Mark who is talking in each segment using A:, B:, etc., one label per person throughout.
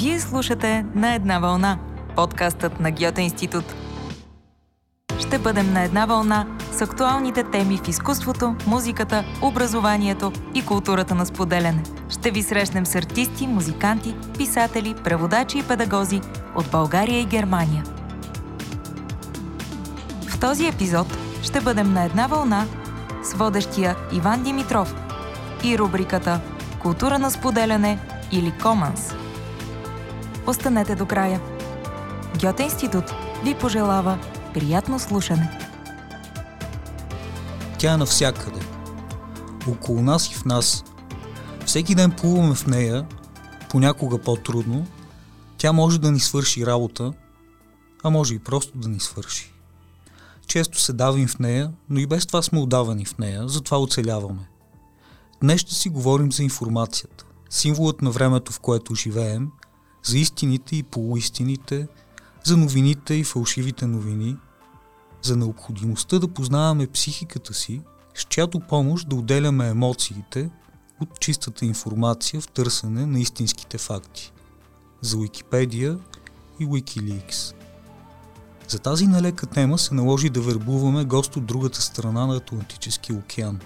A: Вие слушате На една вълна, подкастът на Гьоте институт. Ще бъдем на една вълна с актуалните теми в изкуството, музиката, образованието и културата на споделяне. Ще ви срещнем с артисти, музиканти, писатели, преводачи и педагози от България и Германия. В този епизод ще бъдем на една вълна с водещия Иван Димитров и рубриката Култура на споделяне или Команс. Останете до края. Гьоте институт ви пожелава приятно слушане.
B: Тя е навсякъде. Около нас и в нас. Всеки ден плуваме в нея, понякога по-трудно. Тя може да ни свърши работа, а може и просто да ни свърши. Често се давим в нея, но и без това сме отдавани в нея, затова оцеляваме. Днес ще си говорим за информацията, символът на времето, в което живеем, за истините и полуистините, за новините и фалшивите новини, за необходимостта да познаваме психиката си, с чиято помощ да отделяме емоциите от чистата информация в търсене на истинските факти. За Уикипедия и Wikileaks. За тази нелека тема се наложи да вербуваме гост от другата страна на Атлантическия океан.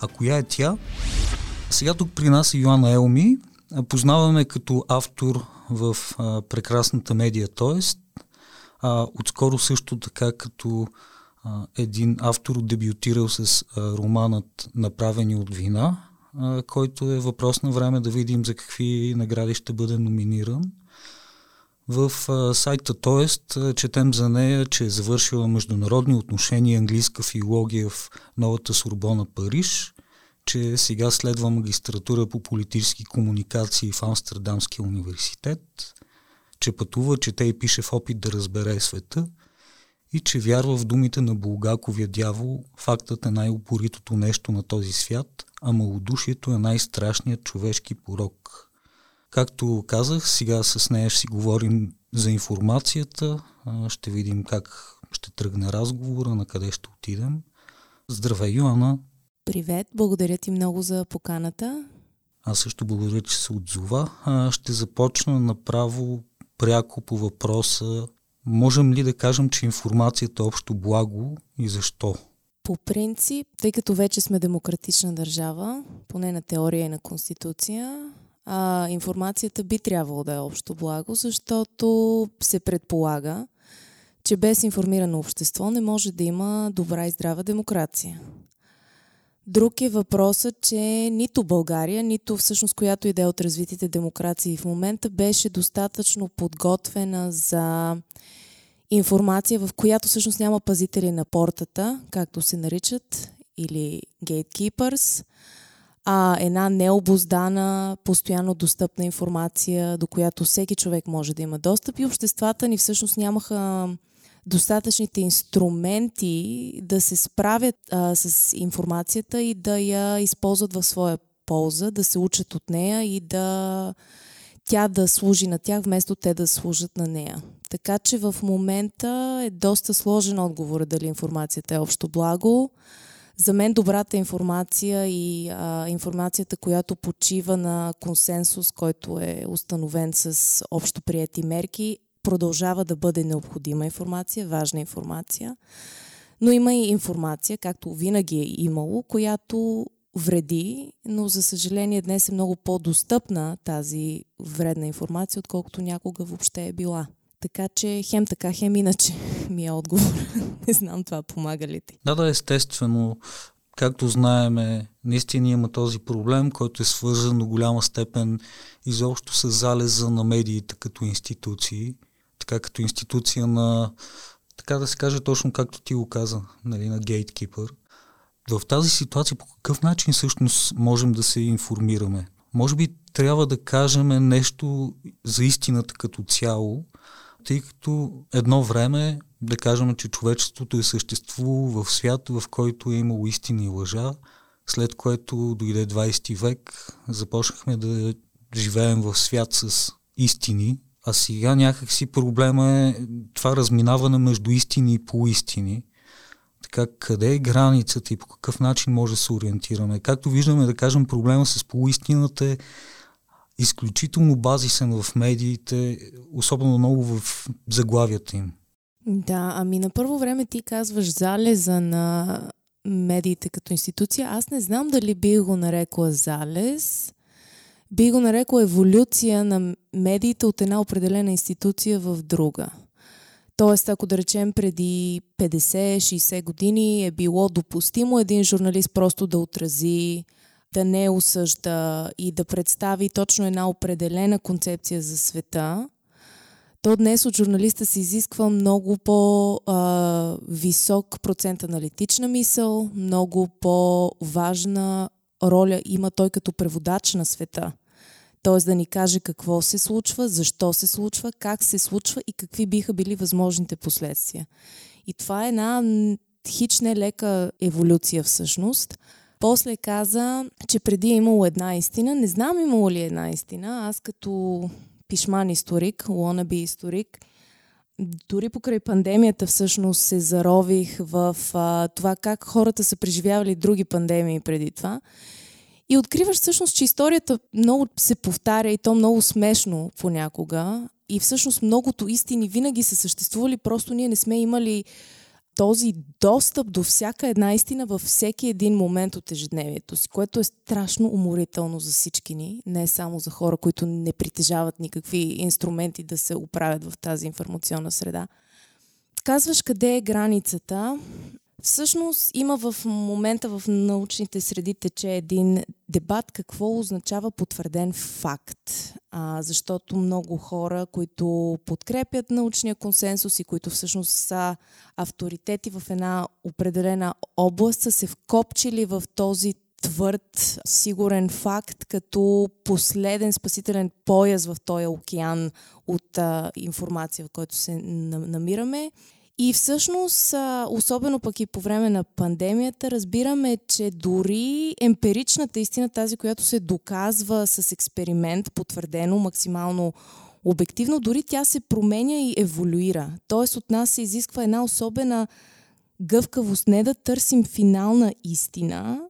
B: А коя е тя? Сега тук при нас е Йоанна Елми. Познаваме като автор в а, прекрасната медия. А, отскоро също така като а, един автор дебютирал с а, романът Направени от вина, а, който е въпрос на време да видим за какви награди ще бъде номиниран. В а, сайта Тоест четем за нея, че е завършила международни отношения, английска филология в новата Сурбона Париж, че сега следва магистратура по политически комуникации в Амстердамския университет, че пътува, чете и пише в опит да разбере света и че вярва в думите на Булгаковия дявол, фактът е най-упоритото нещо на този свят, а малодушието е най-страшният човешки порок. Както казах, сега с нея ще си говорим за информацията, ще видим как ще тръгне разговора, на къде ще отидем. Здравей, Йоанна!
C: Привет, благодаря ти много за поканата.
B: Аз също благодаря, че се отзова. Ще започна направо пряко по въпроса. Можем ли да кажем, че информацията е общо благо и защо?
C: По принцип, тъй като вече сме демократична държава, поне на теория и на конституция, а, информацията би трябвало да е общо благо, защото се предполага, че без информирано общество не може да има добра и здрава демокрация. Друг е въпросът, че нито България, нито всъщност която идея от развитите демокрации в момента беше достатъчно подготвена за информация, в която всъщност няма пазители на портата, както се наричат, или gatekeepers, а една необоздана, постоянно достъпна информация, до която всеки човек може да има достъп. И обществата ни всъщност нямаха достатъчните инструменти да се справят а, с информацията и да я използват в своя полза, да се учат от нея и да тя да служи на тях, вместо те да служат на нея. Така че в момента е доста сложен отговор дали информацията е общо благо. За мен добрата информация и а, информацията, която почива на консенсус, който е установен с общо прияти мерки, продължава да бъде необходима информация, важна информация. Но има и информация, както винаги е имало, която вреди, но за съжаление днес е много по-достъпна тази вредна информация, отколкото някога въобще е била. Така че хем така, хем иначе ми е отговор. Не знам това помага ли ти.
B: Да, да, естествено. Както знаеме, наистина има този проблем, който е свързан до голяма степен изобщо с залеза на медиите като институции така като институция на, така да се каже точно както ти го каза, нали, на гейткипър. В тази ситуация по какъв начин всъщност можем да се информираме? Може би трябва да кажем нещо за истината като цяло, тъй като едно време да кажем, че човечеството е съществувало в свят, в който е имало истина и лъжа, след което дойде 20 век, започнахме да живеем в свят с истини, а сега някакси проблема е това разминаване между истини и полуистини. Така, къде е границата и по какъв начин може да се ориентираме? Както виждаме, да кажем, проблема с полуистината е изключително базисен в медиите, особено много в заглавията им.
C: Да, ами на първо време ти казваш залеза на медиите като институция. Аз не знам дали би го нарекла залез. Би го нарекла еволюция на медиите от една определена институция в друга. Тоест, ако да речем преди 50-60 години е било допустимо един журналист просто да отрази, да не осъжда и да представи точно една определена концепция за света, то днес от журналиста се изисква много по-висок процент аналитична мисъл, много по-важна роля има той като преводач на света. Т.е. да ни каже какво се случва, защо се случва, как се случва и какви биха били възможните последствия. И това е една хич лека еволюция всъщност. После каза, че преди е имало една истина. Не знам имало ли една истина. Аз като пишман историк, лонаби историк, дори покрай пандемията всъщност се зарових в а, това как хората са преживявали други пандемии преди това. И откриваш всъщност, че историята много се повтаря и то много смешно понякога. И всъщност многото истини винаги са съществували, просто ние не сме имали този достъп до всяка една истина във всеки един момент от ежедневието си, което е страшно уморително за всички ни, не само за хора, които не притежават никакви инструменти да се оправят в тази информационна среда. Казваш къде е границата. Всъщност има в момента в научните среди тече един дебат какво означава потвърден факт. А, защото много хора, които подкрепят научния консенсус и които всъщност са авторитети в една определена област, са се вкопчили в този твърд, сигурен факт, като последен спасителен пояс в този океан от а, информация, в който се намираме. И всъщност, особено пък и по време на пандемията, разбираме, че дори емпиричната истина, тази, която се доказва с експеримент, потвърдено максимално обективно, дори тя се променя и еволюира. Тоест от нас се изисква една особена гъвкавост, не да търсим финална истина,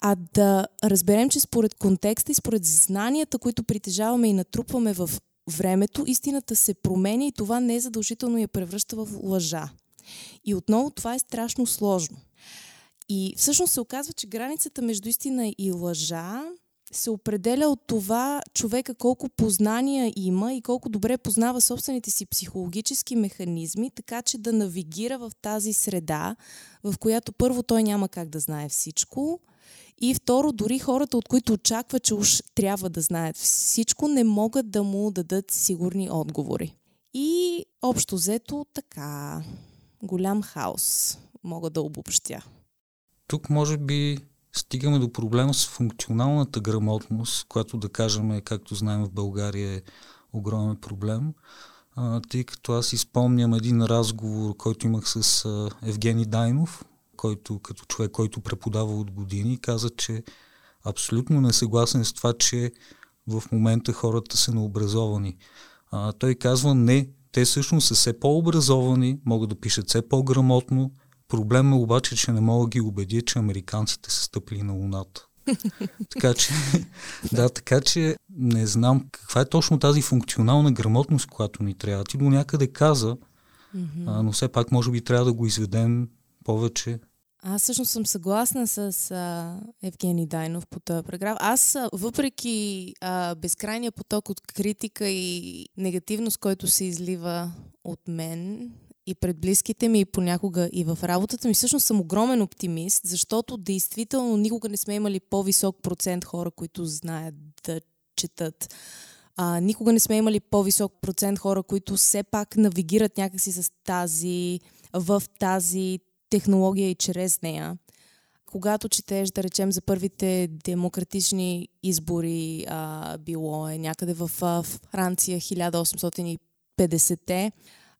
C: а да разберем, че според контекста и според знанията, които притежаваме и натрупваме в времето истината се променя и това не е задължително я превръща в лъжа. И отново това е страшно сложно. И всъщност се оказва, че границата между истина и лъжа се определя от това човека колко познания има и колко добре познава собствените си психологически механизми, така че да навигира в тази среда, в която първо той няма как да знае всичко, и второ, дори хората, от които очаква, че уж трябва да знаят всичко, не могат да му дадат сигурни отговори. И общо взето така, голям хаос, мога да обобщя.
B: Тук може би стигаме до проблема с функционалната грамотност, която да кажем, както знаем в България е огромен проблем. Тъй като аз изпомням един разговор, който имах с Евгений Дайнов, който като човек, който преподава от години, каза, че абсолютно не съгласен с това, че в момента хората са необразовани. А, той казва, не, те всъщност са все по-образовани, могат да пишат все по-грамотно. Проблем е обаче, че не мога да ги убедя, че американците са стъпили на Луната. така че, да, така че не знам каква е точно тази функционална грамотност, която ни трябва. Ти до някъде каза, mm-hmm. а, но все пак може би трябва да го изведем повече.
C: Аз всъщност съм съгласна с а, Евгений Дайнов по този параграф. Аз, въпреки а, безкрайния поток от критика и негативност, който се излива от мен и пред близките ми и понякога и в работата ми, всъщност съм огромен оптимист, защото действително никога не сме имали по-висок процент хора, които знаят да четат. А, никога не сме имали по-висок процент хора, които все пак навигират някакси с тази, в тази технология и чрез нея. Когато четеш, да речем, за първите демократични избори, а, било е някъде в а, Франция 1850-те,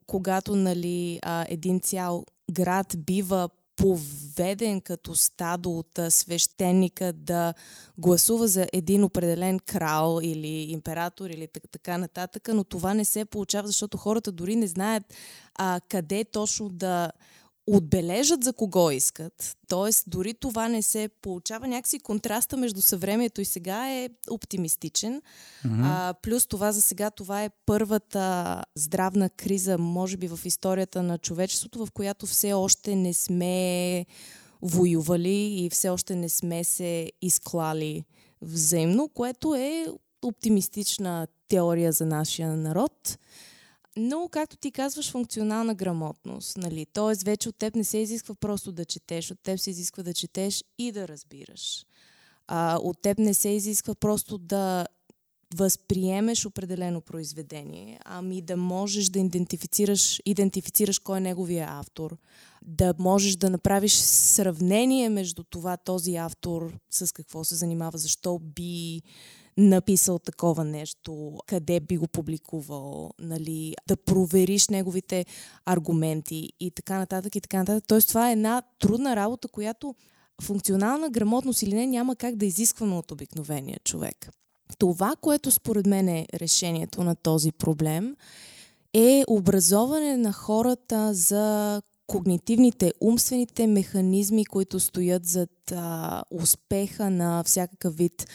C: когато нали, а, един цял град бива поведен като стадо от свещеника да гласува за един определен крал или император или така нататък, но това не се получава, защото хората дори не знаят а, къде точно да отбележат за кого искат. Тоест, дори това не се получава. Някакси контраста между съвремието и сега е оптимистичен. Mm-hmm. А, плюс това за сега, това е първата здравна криза, може би в историята на човечеството, в която все още не сме воювали и все още не сме се изклали взаимно, което е оптимистична теория за нашия народ. Но, както ти казваш, функционална грамотност. Нали? Тоест, вече от теб не се изисква просто да четеш, от теб се изисква да четеш и да разбираш. А, от теб не се изисква просто да възприемеш определено произведение, ами да можеш да идентифицираш, идентифицираш кой е неговия автор, да можеш да направиш сравнение между това този автор с какво се занимава, защо би написал такова нещо, къде би го публикувал, нали, да провериш неговите аргументи и така нататък и така нататък. Тоест това е една трудна работа, която функционална грамотност или не няма как да изискваме от обикновения човек. Това, което според мен е решението на този проблем, е образоване на хората за когнитивните, умствените механизми, които стоят зад а, успеха на всякакъв вид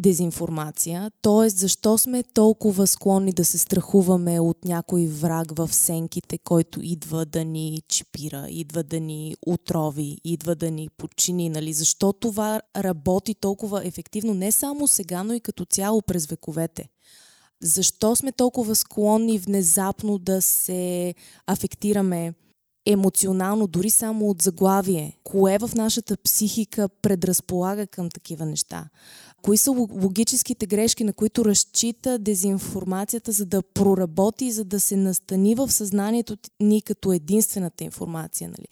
C: дезинформация, т.е. защо сме толкова склонни да се страхуваме от някой враг в сенките, който идва да ни чипира, идва да ни отрови, идва да ни подчини, нали? Защо това работи толкова ефективно не само сега, но и като цяло през вековете? Защо сме толкова склонни внезапно да се афектираме емоционално, дори само от заглавие? Кое в нашата психика предразполага към такива неща? Кои са логическите грешки, на които разчита дезинформацията, за да проработи, за да се настани в съзнанието ни като единствената информация? Нали?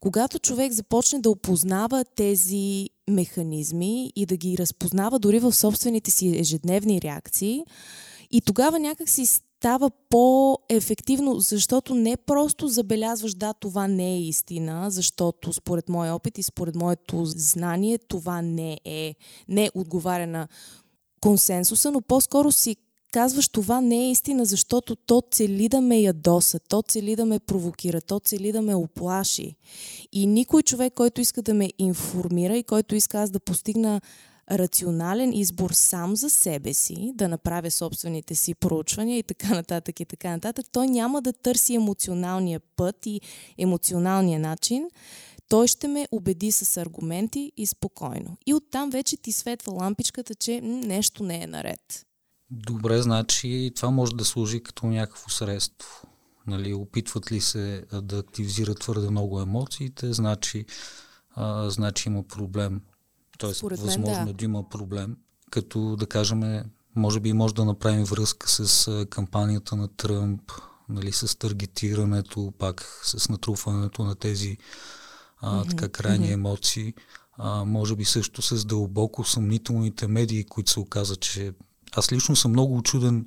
C: Когато човек започне да опознава тези механизми и да ги разпознава дори в собствените си ежедневни реакции, и тогава някак си става по-ефективно, защото не просто забелязваш, да, това не е истина, защото според моя опит и според моето знание това не е, не отговаря на консенсуса, но по-скоро си казваш това не е истина, защото то цели да ме ядоса, то цели да ме провокира, то цели да ме оплаши. И никой човек, който иска да ме информира и който иска аз да постигна рационален избор сам за себе си, да направя собствените си проучвания и така нататък и така нататък, той няма да търси емоционалния път и емоционалния начин, той ще ме убеди с аргументи и спокойно. И оттам вече ти светва лампичката, че нещо не е наред.
B: Добре, значи това може да служи като някакво средство. Нали, опитват ли се да активизират твърде много емоциите, значи, а, значи има проблем Тоест, Според възможно мен, да. е да има проблем, като да кажем, може би може да направим връзка с кампанията на Тръмп, нали, с таргетирането, пак с натрупването на тези а, mm-hmm. така крайни mm-hmm. емоции. А, може би също с дълбоко съмнителните медии, които се оказа, че аз лично съм много очуден.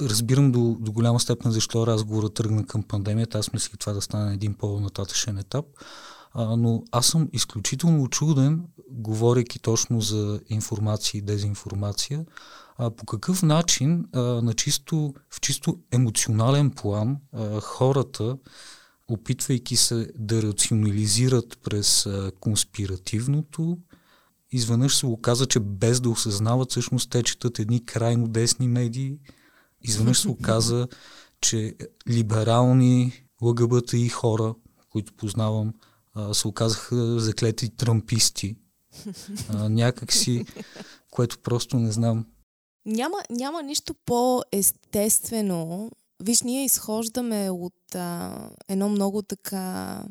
B: Разбирам до, до голяма степен защо разговорът тръгна към пандемията. Аз мислих това да стане един по-нататъчен етап. Но аз съм изключително очуден, говорейки точно за информация и дезинформация, а, по какъв начин а, на чисто, в чисто емоционален план а, хората, опитвайки се да рационализират през а, конспиративното, изведнъж се оказа, че без да осъзнават, всъщност те четат едни крайно десни медии. Изведнъж се оказа, че либерални ЛГБТ и хора, които познавам, се оказаха заклети трамписти. А, някакси, което просто не знам.
C: Няма, няма нищо по-естествено. Виж, ние изхождаме от а, едно много така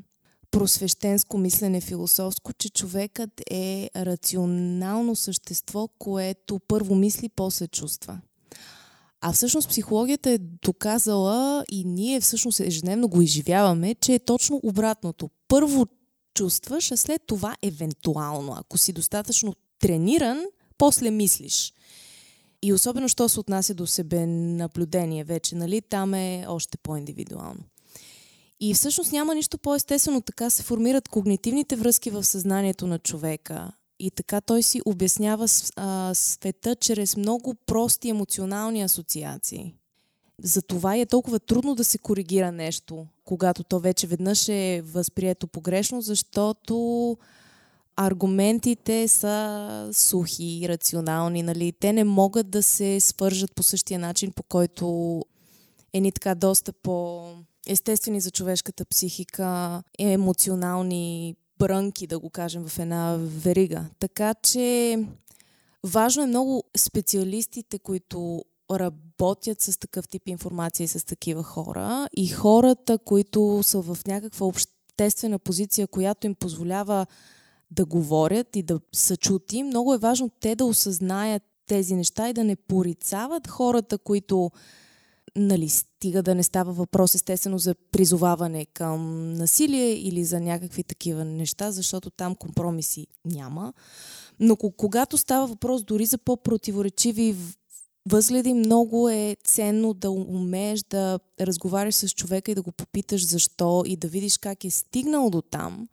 C: просвещенско мислене, философско, че човекът е рационално същество, което първо мисли, после чувства. А всъщност психологията е доказала и ние всъщност ежедневно го изживяваме, че е точно обратното. Първо чувстваш, а след това евентуално, ако си достатъчно трениран, после мислиш. И особено, що се отнася до себе наблюдение вече, нали, там е още по-индивидуално. И всъщност няма нищо по-естествено. Така се формират когнитивните връзки в съзнанието на човека. И така той си обяснява а, света чрез много прости емоционални асоциации. Затова е толкова трудно да се коригира нещо, когато то вече веднъж е възприето погрешно, защото аргументите са сухи рационални. Нали? Те не могат да се свържат по същия начин, по който е ни така доста по естествени за човешката психика, емоционални брънки, да го кажем, в една верига. Така че важно е много специалистите, които работят с такъв тип информация и с такива хора и хората, които са в някаква обществена позиция, която им позволява да говорят и да са чути, много е важно те да осъзнаят тези неща и да не порицават хората, които нали, стига да не става въпрос естествено за призоваване към насилие или за някакви такива неща, защото там компромиси няма. Но когато става въпрос дори за по-противоречиви възгледи, много е ценно да умееш да разговаряш с човека и да го попиташ защо и да видиш как е стигнал до там.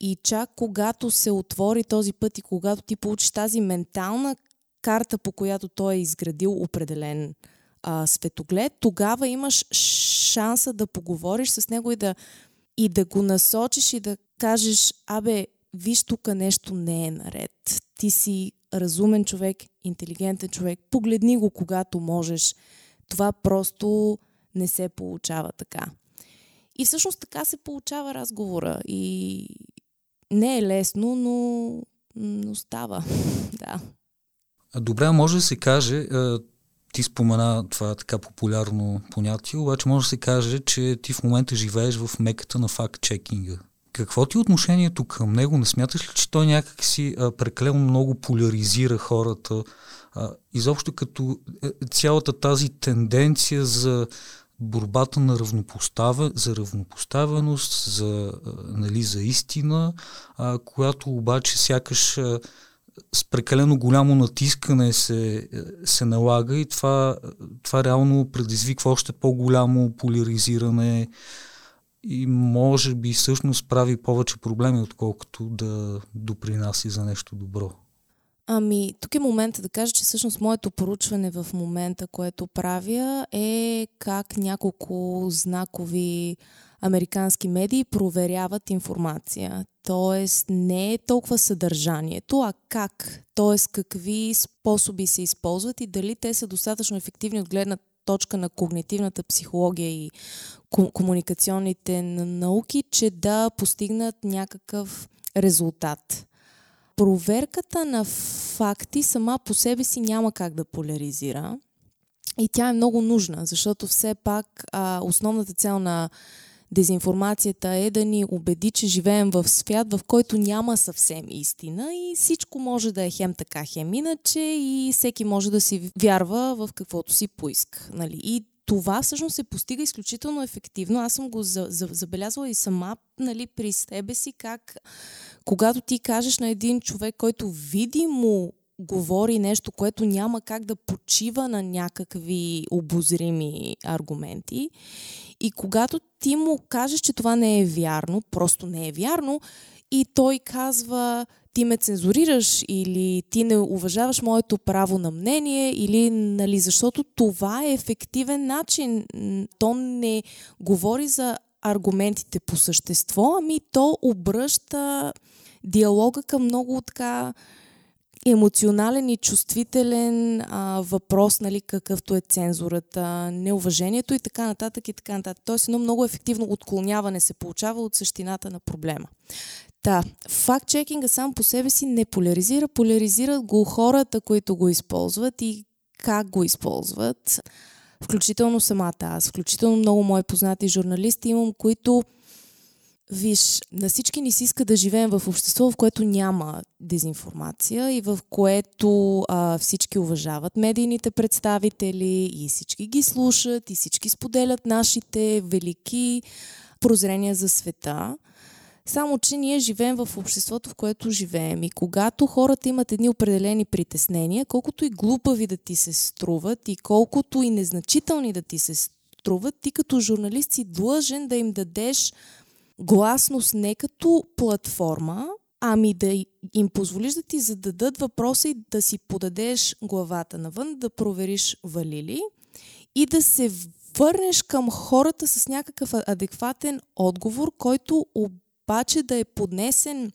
C: И чак когато се отвори този път и когато ти получиш тази ментална карта, по която той е изградил определен а, светоглед, тогава имаш шанса да поговориш с него и да, и да го насочиш и да кажеш, абе, виж тук нещо не е наред. Ти си разумен човек, интелигентен човек, погледни го когато можеш. Това просто не се получава така. И всъщност така се получава разговора. И не е лесно, но, но става. да.
B: Добре, може да се каже, ти спомена това така популярно понятие, обаче може да се каже, че ти в момента живееш в меката на факт-чекинга. Какво ти е отношението към него? Не смяташ ли, че той някак си а, прекалено много поляризира хората? А, изобщо като е, цялата тази тенденция за борбата на равнопоставя, за равнопоставеност, за, а, нали, за истина, а, която обаче сякаш а, с прекалено голямо натискане се, се налага и това, това реално предизвиква още по-голямо поляризиране и може би всъщност прави повече проблеми, отколкото да допринася за нещо добро.
C: Ами, тук е момента да кажа, че всъщност моето поручване в момента, което правя, е как няколко знакови американски медии проверяват информация. Тоест не е толкова съдържанието, а как, т.е. какви способи се използват и дали те са достатъчно ефективни от гледна точка на когнитивната психология и комуникационните науки, че да постигнат някакъв резултат. Проверката на факти сама по себе си няма как да поляризира. И тя е много нужна, защото все пак а, основната цел на Дезинформацията е да ни убеди, че живеем в свят, в който няма съвсем истина и всичко може да е хем така, хем иначе и всеки може да си вярва в каквото си поиска. Нали? И това всъщност се постига изключително ефективно. Аз съм го за, за, забелязала и сама нали, при себе си, как когато ти кажеш на един човек, който видимо говори нещо, което няма как да почива на някакви обозрими аргументи и когато ти му кажеш, че това не е вярно, просто не е вярно, и той казва, ти ме цензурираш или ти не уважаваш моето право на мнение или нали, защото това е ефективен начин. То не говори за аргументите по същество, ами то обръща диалога към много така емоционален и чувствителен а, въпрос, нали, какъвто е цензурата, неуважението и така нататък и така нататък. Тоест едно много ефективно отклоняване се получава от същината на проблема. Та, факт-чекинга сам по себе си не поляризира, поляризират го хората, които го използват и как го използват. Включително самата аз, включително много мои познати журналисти имам, които Виж, на всички ни се иска да живеем в общество, в което няма дезинформация и в което а, всички уважават медийните представители и всички ги слушат и всички споделят нашите велики прозрения за света. Само, че ние живеем в обществото, в което живеем. И когато хората имат едни определени притеснения, колкото и глупави да ти се струват и колкото и незначителни да ти се струват, ти като журналист си длъжен да им дадеш гласност не като платформа, ами да им позволиш да ти зададат въпроса и да си подадеш главата навън, да провериш валили и да се върнеш към хората с някакъв адекватен отговор, който обаче да е поднесен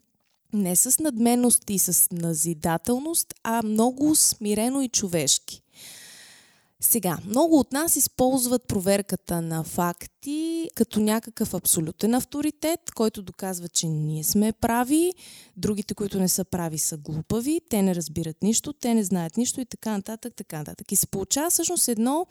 C: не с надменност и с назидателност, а много смирено и човешки. Сега, много от нас използват проверката на факти като някакъв абсолютен авторитет, който доказва, че ние сме прави, другите, които не са прави, са глупави, те не разбират нищо, те не знаят нищо и така нататък, така нататък. И се получава всъщност едно,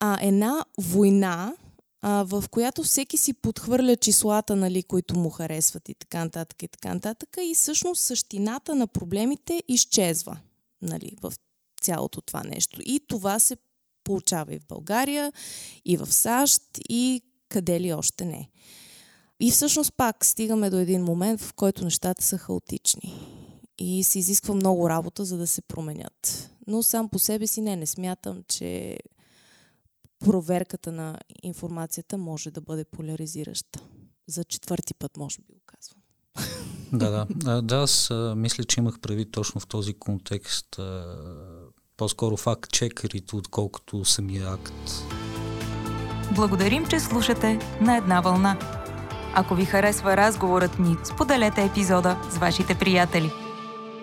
C: а, една война, а, в която всеки си подхвърля числата, нали, които му харесват и така нататък и така нататък и всъщност същината на проблемите изчезва нали, в цялото това нещо. И това се получава и в България, и в САЩ, и къде ли още не. И всъщност пак стигаме до един момент, в който нещата са хаотични. И се изисква много работа, за да се променят. Но сам по себе си не, не смятам, че проверката на информацията може да бъде поляризираща. За четвърти път, може би, го казвам.
B: Да, да. Да, аз а, мисля, че имах прави точно в този контекст а, по-скоро факт чекерите, отколкото самия акт.
A: Благодарим, че слушате на една вълна. Ако ви харесва разговорът ни, споделете епизода с вашите приятели.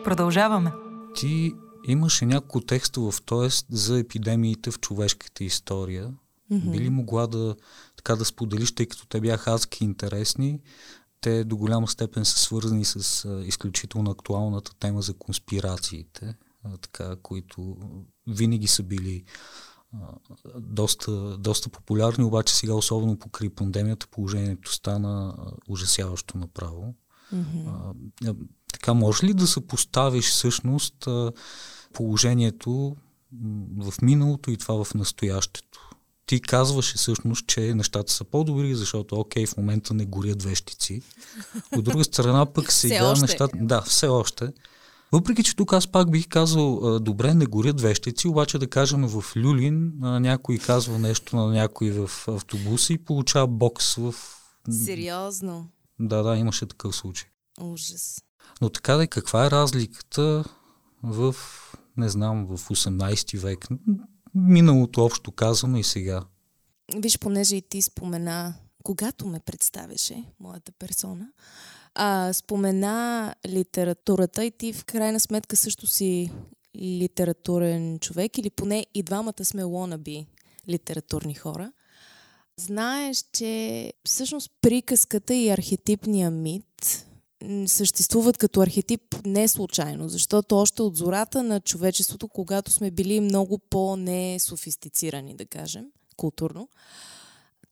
A: Продължаваме.
B: Ти имаше няколко текста в Тоест за епидемиите в човешката история. Mm-hmm. Би ли могла да, така да споделиш, тъй като те бяха адски интересни, те до голяма степен са свързани с а, изключително актуалната тема за конспирациите така, които винаги са били а, доста, доста популярни, обаче сега, особено покрай пандемията, положението стана ужасяващо направо. Mm-hmm. А, така, може ли да се поставиш всъщност положението в миналото и това в настоящето? Ти казваше всъщност, че нещата са по-добри, защото окей, в момента не горят вещици. От друга страна пък сега нещата... Да, все още. Въпреки, че тук аз пак бих казал, добре, не горят вещици, обаче да кажем в Люлин някой казва нещо на някой в автобуса и получава бокс в...
C: Сериозно?
B: Да, да, имаше такъв случай.
C: Ужас.
B: Но така да, каква е разликата в, не знам, в 18 век, миналото общо казано и сега?
C: Виж, понеже и ти спомена, когато ме представяше, моята персона, а, спомена литературата и ти в крайна сметка също си литературен човек или поне и двамата сме лонаби литературни хора. Знаеш, че всъщност приказката и архетипния мит съществуват като архетип не случайно, защото още от зората на човечеството, когато сме били много по-несофистицирани, да кажем, културно,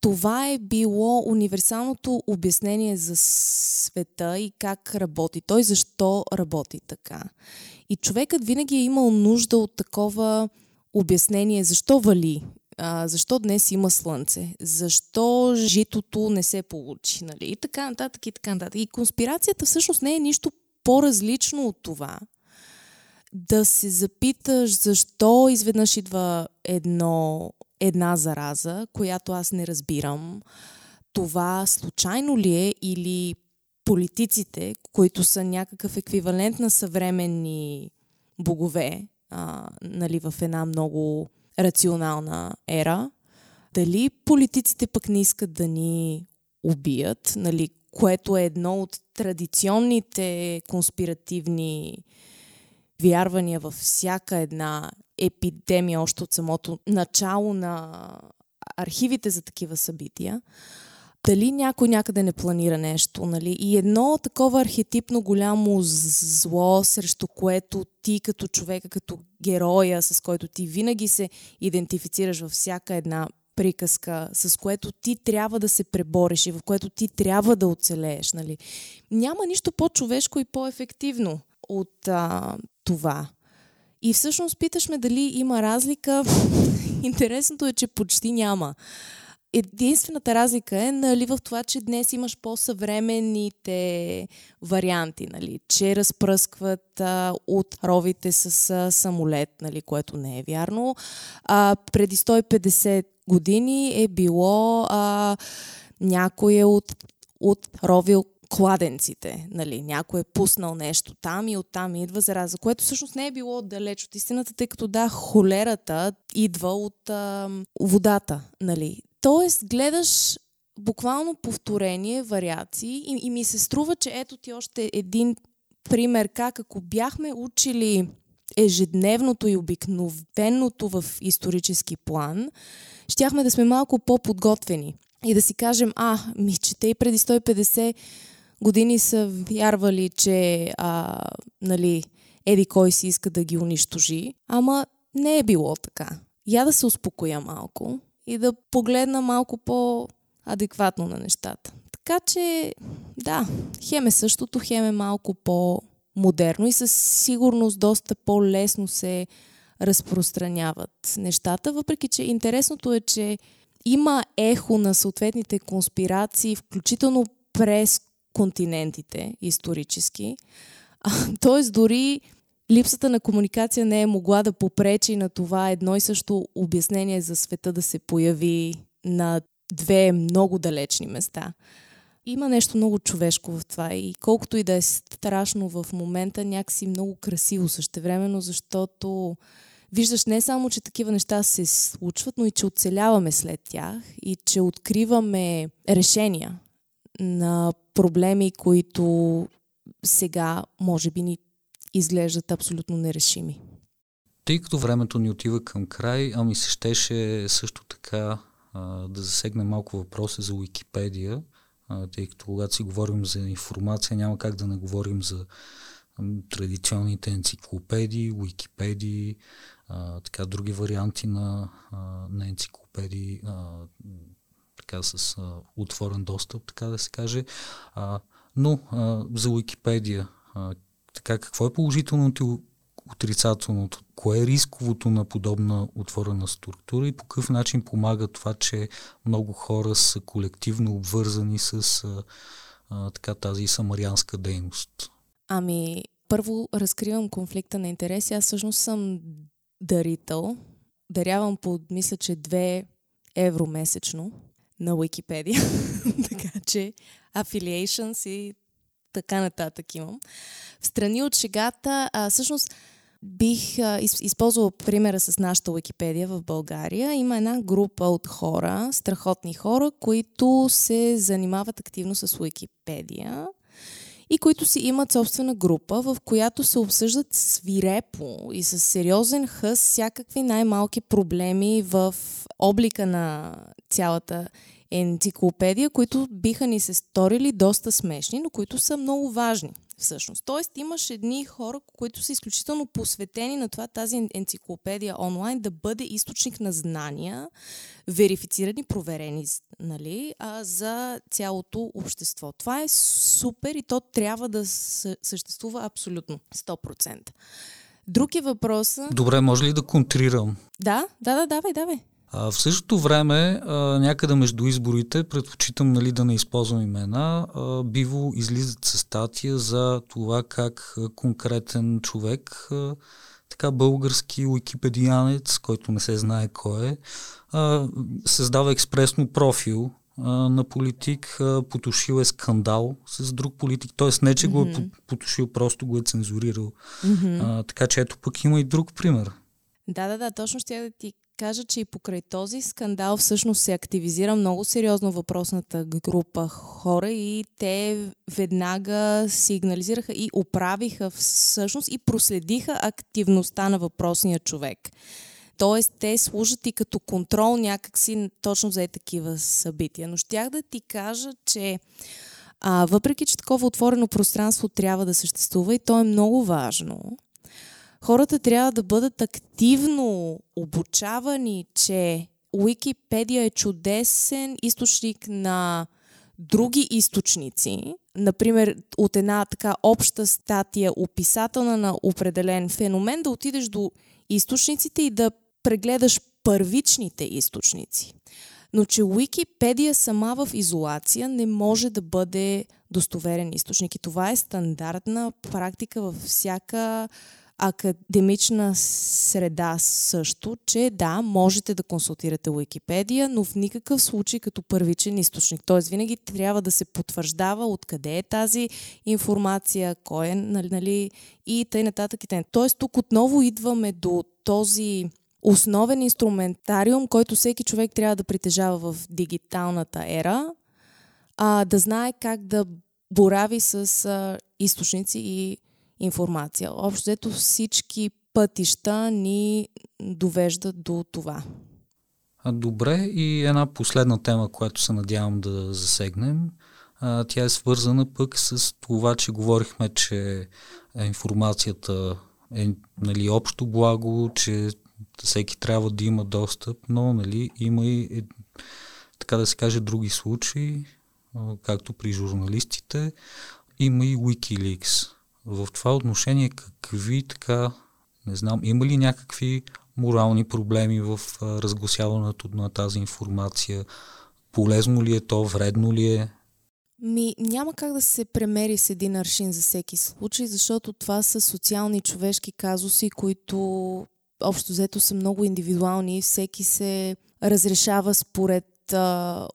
C: това е било универсалното обяснение за света и как работи той, защо работи така. И човекът винаги е имал нужда от такова обяснение защо вали, а, защо днес има слънце, защо житото не се получи, нали? И така нататък, и така нататък. И конспирацията всъщност не е нищо по-различно от това. Да се запиташ защо изведнъж идва едно една зараза, която аз не разбирам. Това случайно ли е или политиците, които са някакъв еквивалент на съвременни богове, а, нали, в една много рационална ера, дали политиците пък не искат да ни убият, нали, което е едно от традиционните конспиративни вярвания във всяка една епидемия още от самото начало на архивите за такива събития. Дали някой някъде не планира нещо, нали? И едно такова архетипно голямо зло, срещу което ти като човека, като героя, с който ти винаги се идентифицираш във всяка една приказка, с което ти трябва да се пребориш и в което ти трябва да оцелееш. Нали? Няма нищо по-човешко и по-ефективно от а, това. И всъщност питаш ме дали има разлика. Интересното е, че почти няма. Единствената разлика е нали, в това, че днес имаш по-съвременните варианти, нали, че разпръскват а, от ровите с а, самолет, нали, което не е вярно. А, преди 150 години е било а, някое от, от ровил кладенците. Нали? Някой е пуснал нещо там и оттам идва зараза, което всъщност не е било далеч от истината, тъй като да, холерата идва от а, водата. Нали? Тоест, гледаш буквално повторение, вариации и, и ми се струва, че ето ти още един пример как ако бяхме учили ежедневното и обикновеното в исторически план, щяхме да сме малко по-подготвени и да си кажем, а, ми, че те и преди 150 години са вярвали, че а, нали, еди кой си иска да ги унищожи, ама не е било така. Я да се успокоя малко и да погледна малко по-адекватно на нещата. Така че, да, хем е същото, хем е малко по-модерно и със сигурност доста по-лесно се разпространяват нещата, въпреки че интересното е, че има ехо на съответните конспирации, включително през континентите исторически. Тоест дори липсата на комуникация не е могла да попречи на това едно и също обяснение за света да се появи на две много далечни места. Има нещо много човешко в това и колкото и да е страшно в момента, някакси много красиво същевременно, защото виждаш не само, че такива неща се случват, но и че оцеляваме след тях и че откриваме решения на проблеми, които сега може би ни изглеждат абсолютно нерешими.
B: Тъй като времето ни отива към край, ами се щеше също така а, да засегне малко въпроса за Уикипедия, а, тъй като когато си говорим за информация, няма как да не говорим за традиционните енциклопедии, Уикипедии, а, така, други варианти на, а, на енциклопедии, а, така с а, отворен достъп, така да се каже. А, но а, за Уикипедия, а, така, какво е положителното и отрицателното? Кое е рисковото на подобна отворена структура и по какъв начин помага това, че много хора са колективно обвързани с а, а, така, тази самарианска дейност?
C: Ами, първо разкривам конфликта на интереси. Аз всъщност съм дарител. Дарявам по, мисля, че 2 евро месечно на Wikipedia. така че affiliations и така нататък имам. В страни от шегата, а, всъщност бих а, из, използвала примера с нашата Википедия в България. Има една група от хора, страхотни хора, които се занимават активно с Википедия и които си имат собствена група, в която се обсъждат свирепо и с сериозен хъс всякакви най-малки проблеми в облика на цялата енциклопедия, които биха ни се сторили доста смешни, но които са много важни всъщност. Тоест имаш едни хора, които са изключително посветени на това тази енциклопедия онлайн да бъде източник на знания, верифицирани, проверени нали, а, за цялото общество. Това е супер и то трябва да съществува абсолютно 100%. Друг е въпросът...
B: Добре, може ли да контрирам?
C: Да, да, да, давай, давай.
B: А, в същото време, а, някъде между изборите, предпочитам нали, да не използвам имена, а, биво излизат със статия за това как конкретен човек, а, така български уикипедианец, който не се знае кой е, а, създава експресно профил на политик, потушил е скандал с друг политик, т.е. не, че mm-hmm. го е потушил, просто го е цензурирал. Mm-hmm. А, така че ето пък има и друг пример.
C: Да, да, да, точно ще да ти кажа, че и покрай този скандал всъщност се активизира много сериозно въпросната група хора и те веднага сигнализираха и оправиха всъщност и проследиха активността на въпросния човек. Тоест, те служат и като контрол някакси точно за такива събития. Но щях да ти кажа, че а, въпреки, че такова отворено пространство трябва да съществува и то е много важно, хората трябва да бъдат активно обучавани, че Уикипедия е чудесен източник на други източници, например от една така обща статия, описателна на определен феномен, да отидеш до източниците и да прегледаш първичните източници. Но че Уикипедия сама в изолация не може да бъде достоверен източник. И това е стандартна практика във всяка академична среда също, че да, можете да консултирате Уикипедия, но в никакъв случай като първичен източник. Т.е. винаги трябва да се потвърждава откъде е тази информация, кой е, нали, нали и тъй и тъй. Тоест тук отново идваме до този основен инструментариум, който всеки човек трябва да притежава в дигиталната ера, а, да знае как да борави с а, източници и информация. Общо взето всички пътища ни довеждат до това.
B: Добре, и една последна тема, която се надявам да засегнем. Тя е свързана пък с това, че говорихме, че информацията е нали, общо благо, че всеки трябва да има достъп, но нали, има и, така да се каже, други случаи, както при журналистите, има и Wikileaks. В това отношение какви така, не знам, има ли някакви морални проблеми в разгласяването на тази информация? Полезно ли е то, вредно ли е?
C: Ми, няма как да се премери с един аршин за всеки случай, защото това са социални човешки казуси, които общо взето са много индивидуални и всеки се разрешава според а,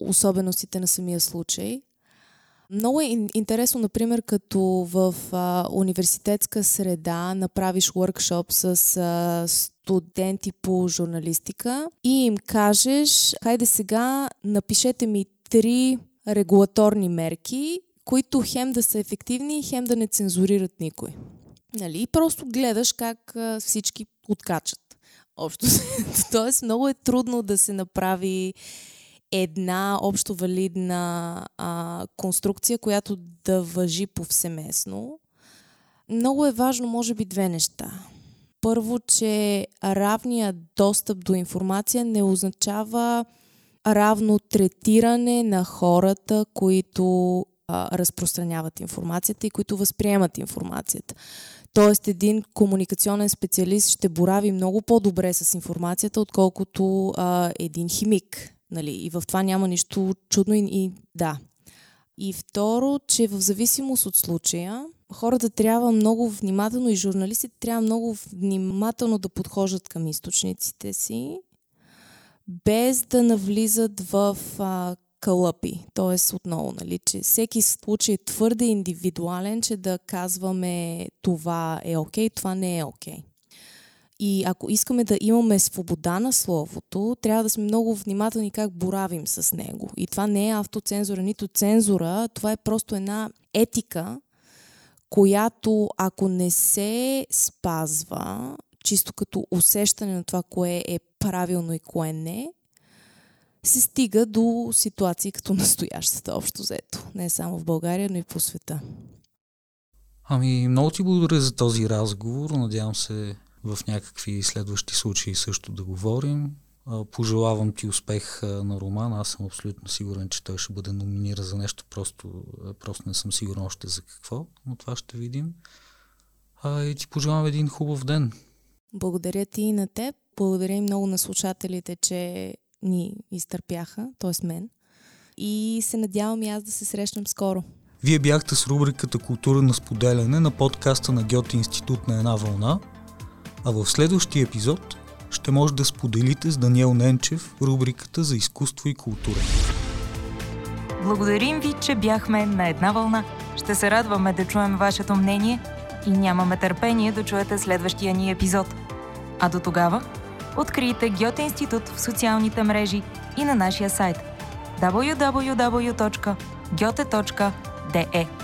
C: особеностите на самия случай. Много е интересно, например, като в а, университетска среда направиш workshop с а, студенти по журналистика и им кажеш, хайде сега напишете ми три регулаторни мерки, които хем да са ефективни, хем да не цензурират никой. Нали? И просто гледаш как а, всички откачат. Общо. Тоест много е трудно да се направи една общо валидна а, конструкция, която да въжи повсеместно. Много е важно, може би, две неща. Първо, че равният достъп до информация не означава равно третиране на хората, които а, разпространяват информацията и които възприемат информацията. Тоест един комуникационен специалист ще борави много по-добре с информацията, отколкото а, един химик. Нали? И в това няма нищо чудно и, и да. И второ, че в зависимост от случая, хората трябва много внимателно и журналистите трябва много внимателно да подхожат към източниците си, без да навлизат в а, кълъпи. Тоест, отново, нали, че всеки случай е твърде индивидуален, че да казваме това е окей, okay, това не е окей. Okay. И ако искаме да имаме свобода на словото, трябва да сме много внимателни как боравим с него. И това не е автоцензура, нито цензура, това е просто една етика, която ако не се спазва, чисто като усещане на това, кое е правилно и кое не, се стига до ситуации като настоящата общо взето. Не само в България, но и по света.
B: Ами, много ти благодаря за този разговор. Надявам се в някакви следващи случаи също да говорим. Пожелавам ти успех на роман. Аз съм абсолютно сигурен, че той ще бъде номиниран за нещо. Просто, просто не съм сигурен още за какво, но това ще видим. и ти пожелавам един хубав ден.
C: Благодаря ти и на теб. Благодаря и много на слушателите, че ни изтърпяха, т.е. мен. И се надявам и аз да се срещнем скоро.
B: Вие бяхте с рубриката Култура на споделяне на подкаста на Гьоти Институт на една вълна, а в следващия епизод ще може да споделите с Даниел Ненчев рубриката за изкуство и култура.
A: Благодарим ви, че бяхме на една вълна. Ще се радваме да чуем вашето мнение и нямаме търпение да чуете следващия ни епизод. А до тогава открийте Гьоте институт в социалните мрежи и на нашия сайт www.gyote.de.